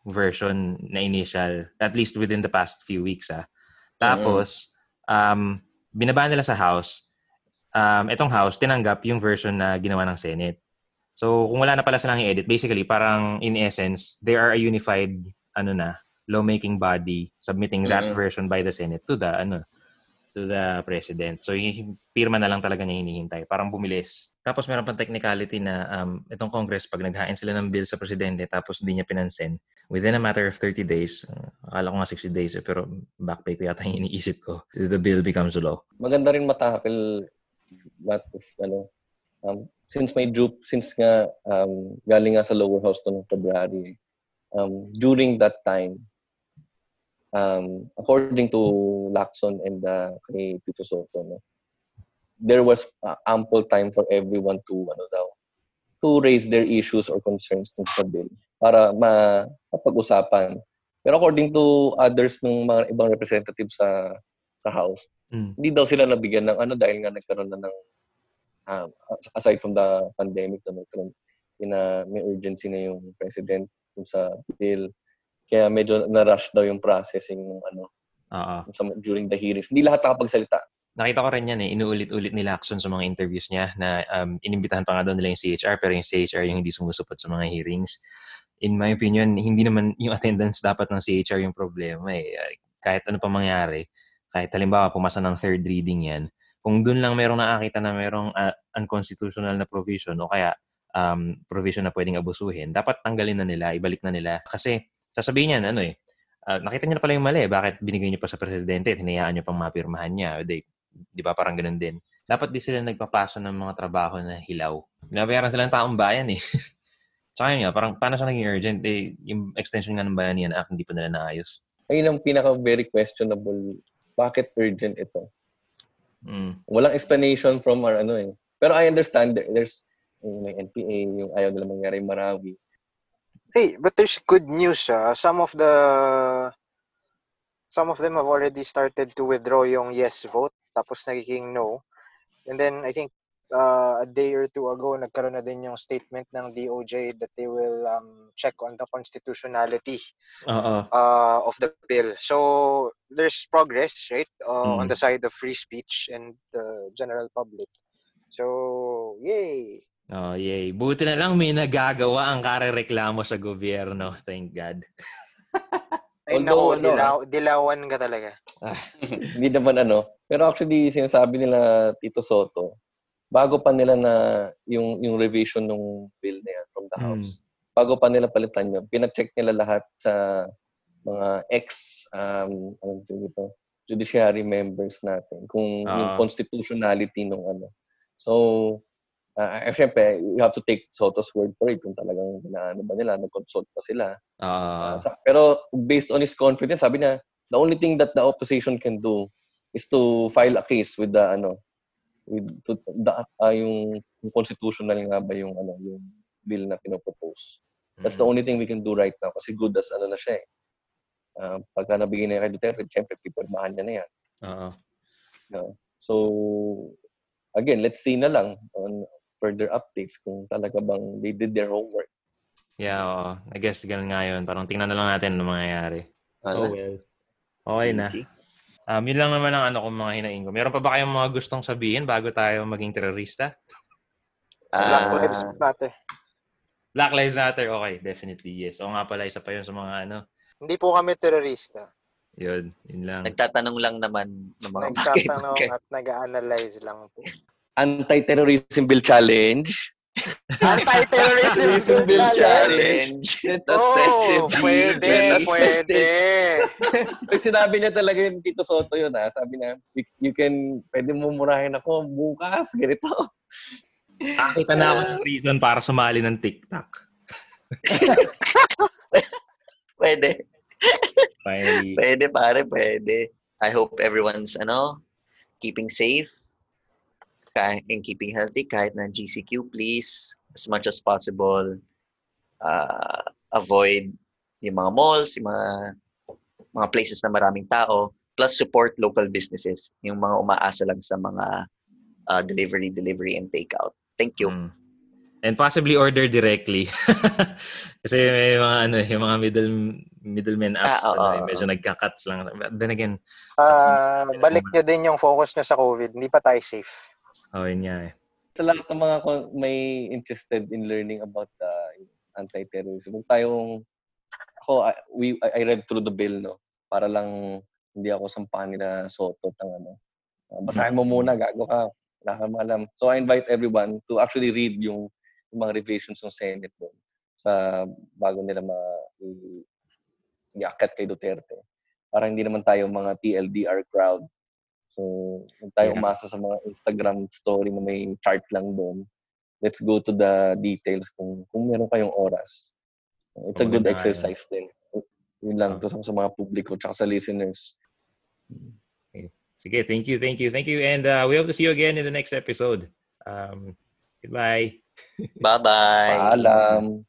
version na initial, at least within the past few weeks. Ah. Tapos, um, binaba nila sa House, um, itong House tinanggap yung version na ginawa ng Senate. So, kung wala na pala silang i-edit, basically, parang in essence, they are a unified, ano na, lawmaking body submitting that Mhm. version by the Senate to the, ano, to the President. So, yung pirma na lang talaga niya hinihintay. Parang bumilis. Tapos, meron pang technicality na um, itong Congress, pag naghain sila ng bill sa Presidente, tapos hindi niya pinansin, within a matter of 30 days, uh, akala ko nga 60 days, eh, pero backpay ko yata yung iniisip ko, the bill becomes law. Maganda rin matakil what if, ano, um, since may dupe, since nga um, galing nga sa lower house to ng February, um, during that time, um, according to Lacson and uh, kay Tito Soto, no, there was uh, ample time for everyone to ano daw to raise their issues or concerns tungkol sa bill para ma mapag-usapan. Pero according to others ng mga ibang representatives sa sa house, Mm. hindi daw sila nabigyan ng ano dahil nga nagkaroon na ng um, aside from the pandemic na nagkaroon na may urgency na yung president dun sa bill. Kaya medyo na-rush daw yung processing ng ano Oo. sa, during the hearings. Hindi lahat nakapagsalita. Nakita ko rin yan eh, inuulit-ulit nila action sa mga interviews niya na um, inimbitahan pa nga daw nila yung CHR pero yung CHR yung hindi sumusupot sa mga hearings. In my opinion, hindi naman yung attendance dapat ng CHR yung problema eh. Kahit ano pa mangyari, kahit halimbawa pumasa ng third reading yan, kung dun lang merong nakakita na merong uh, unconstitutional na provision o kaya um, provision na pwedeng abusuhin, dapat tanggalin na nila, ibalik na nila. Kasi sasabihin niyan, ano eh, uh, nakita niyo na pala yung mali, bakit binigay niyo pa sa presidente at hinayaan niyo pang mapirmahan niya? Di, di ba parang ganun din. Dapat di sila nagpapaso ng mga trabaho na hilaw. Binabayaran sila ng taong bayan eh. Tsaka yun nga, parang paano siya naging urgent? Eh, yung extension nga ng Bayanihan Act, hindi pa nila naayos. Ayun ang pinaka very questionable. Bakit urgent ito? Mm. Walang explanation from our ano eh. Pero I understand there, there's yung may NPA, yung ayaw nila mangyari Marawi. Hey, but there's good news. Ah. Some of the some of them have already started to withdraw yung yes vote tapos nagiging no. And then I think uh, a day or two ago nagkaroon na din yung statement ng DOJ that they will um, check on the constitutionality Oo. uh, of the bill. So there's progress, right, uh, on Mm. the side of free speech and the general public. So, yay! Oh, yay. Buti na lang may nagagawa ang karereklamo sa gobyerno. Thank God. Ay, Although, nako, ano, dilaw, dilawan ka talaga. Hindi naman ano. Pero actually, sinasabi nila Tito Soto, bago pa nila na yung yung revision ng bill na yan from the Mm. House, bago pa nila palitan yun, pinacheck nila lahat sa mga ex, um, ano dito, judiciary members natin, kung yung Ah. constitutionality ng ano. So, uh, eh, syempre, you have to take Soto's word for it kung talagang ano ba nila, nag-consult pa sila. Uh, sa- pero based on his confidence, sabi niya, the only thing that the opposition can do is to file a case with the ano with to, the, uh, yung, yung constitutional nga ba yung ano yung bill na pinopropose. That's the Mm. only thing we can do right now kasi good as ano na siya eh. Uh, pagka nabigay na kay Duterte, syempre pipirmahan niya na yan. Oo. So, again, let's see na lang on further updates kung talaga bang they did their homework. Yeah, oo. I guess ganun nga yun. Parang tingnan na lang natin ano mangyayari. Wala. well. Okay na. Um, yun lang naman ang ano kong mga hinaing ko. Meron pa ba kayong mga gustong sabihin bago tayo maging terorista? Black Ah, Lives Matter. Black Lives Matter, okay. Definitely, yes. O nga pala, isa pa yun sa mga ano. Hindi po kami terorista. Yun, yun lang. nagtatanong lang naman ng mga Nagtatanong at nag-analyze lang po. Anti-terrorism bill challenge. Anti-terrorism Terrorism bill bill challenge. challenge. Let us Oh, test it. pwede, pwede. Pag sinabi niya talaga yun Tito Soto yun ha. Sabi na, "You- can, pwede mo murahin ako bukas, ganito. Nakita na ako ng reason para sumali ng TikTok. Pwede. Finally. Pwede, pare, pwede. I hope everyone's, ano, keeping safe and keeping healthy kahit na GCQ, please, as much as possible, uh, avoid yung mga malls, yung mga, mga places na maraming tao, plus support local businesses, yung mga umaasa lang sa mga uh, delivery, delivery, and takeout. Thank you. Mm. And possibly order directly. Kasi may mga ano, yung mga middle middlemen apps Ah, oo, ano, eh, medyo nagka-cuts lang. Then again, Ah, balik nyo din yung focus nyo sa COVID. Hindi pa tayo safe. Oh, yun nga eh. Sa lahat ng mga may interested in learning about the anti-terrorism, huwag tayong, ako, I, we, I I read through the bill, no? Para lang hindi ako sampahan nila Soto ng ano. Uh, basahin mo muna, gago ka. Wala kang alam. So I invite everyone to actually read yung, yung mga revisions ng Senate doon sa bago nila ma i- iakyat kay Duterte. Para hindi naman tayo mga TLDR crowd. So, huwag tayo Yeah. umasa sa mga Instagram story na may chart lang doon. Let's go to the details kung kung meron kayong oras. It's a Oo, good nga exercise din. Yun lang to sa, sa mga publiko tsaka sa listeners. Sige, thank you, thank you, thank you. And uh, we hope to see you again in the next episode. Um, goodbye. Bye-bye. Paalam.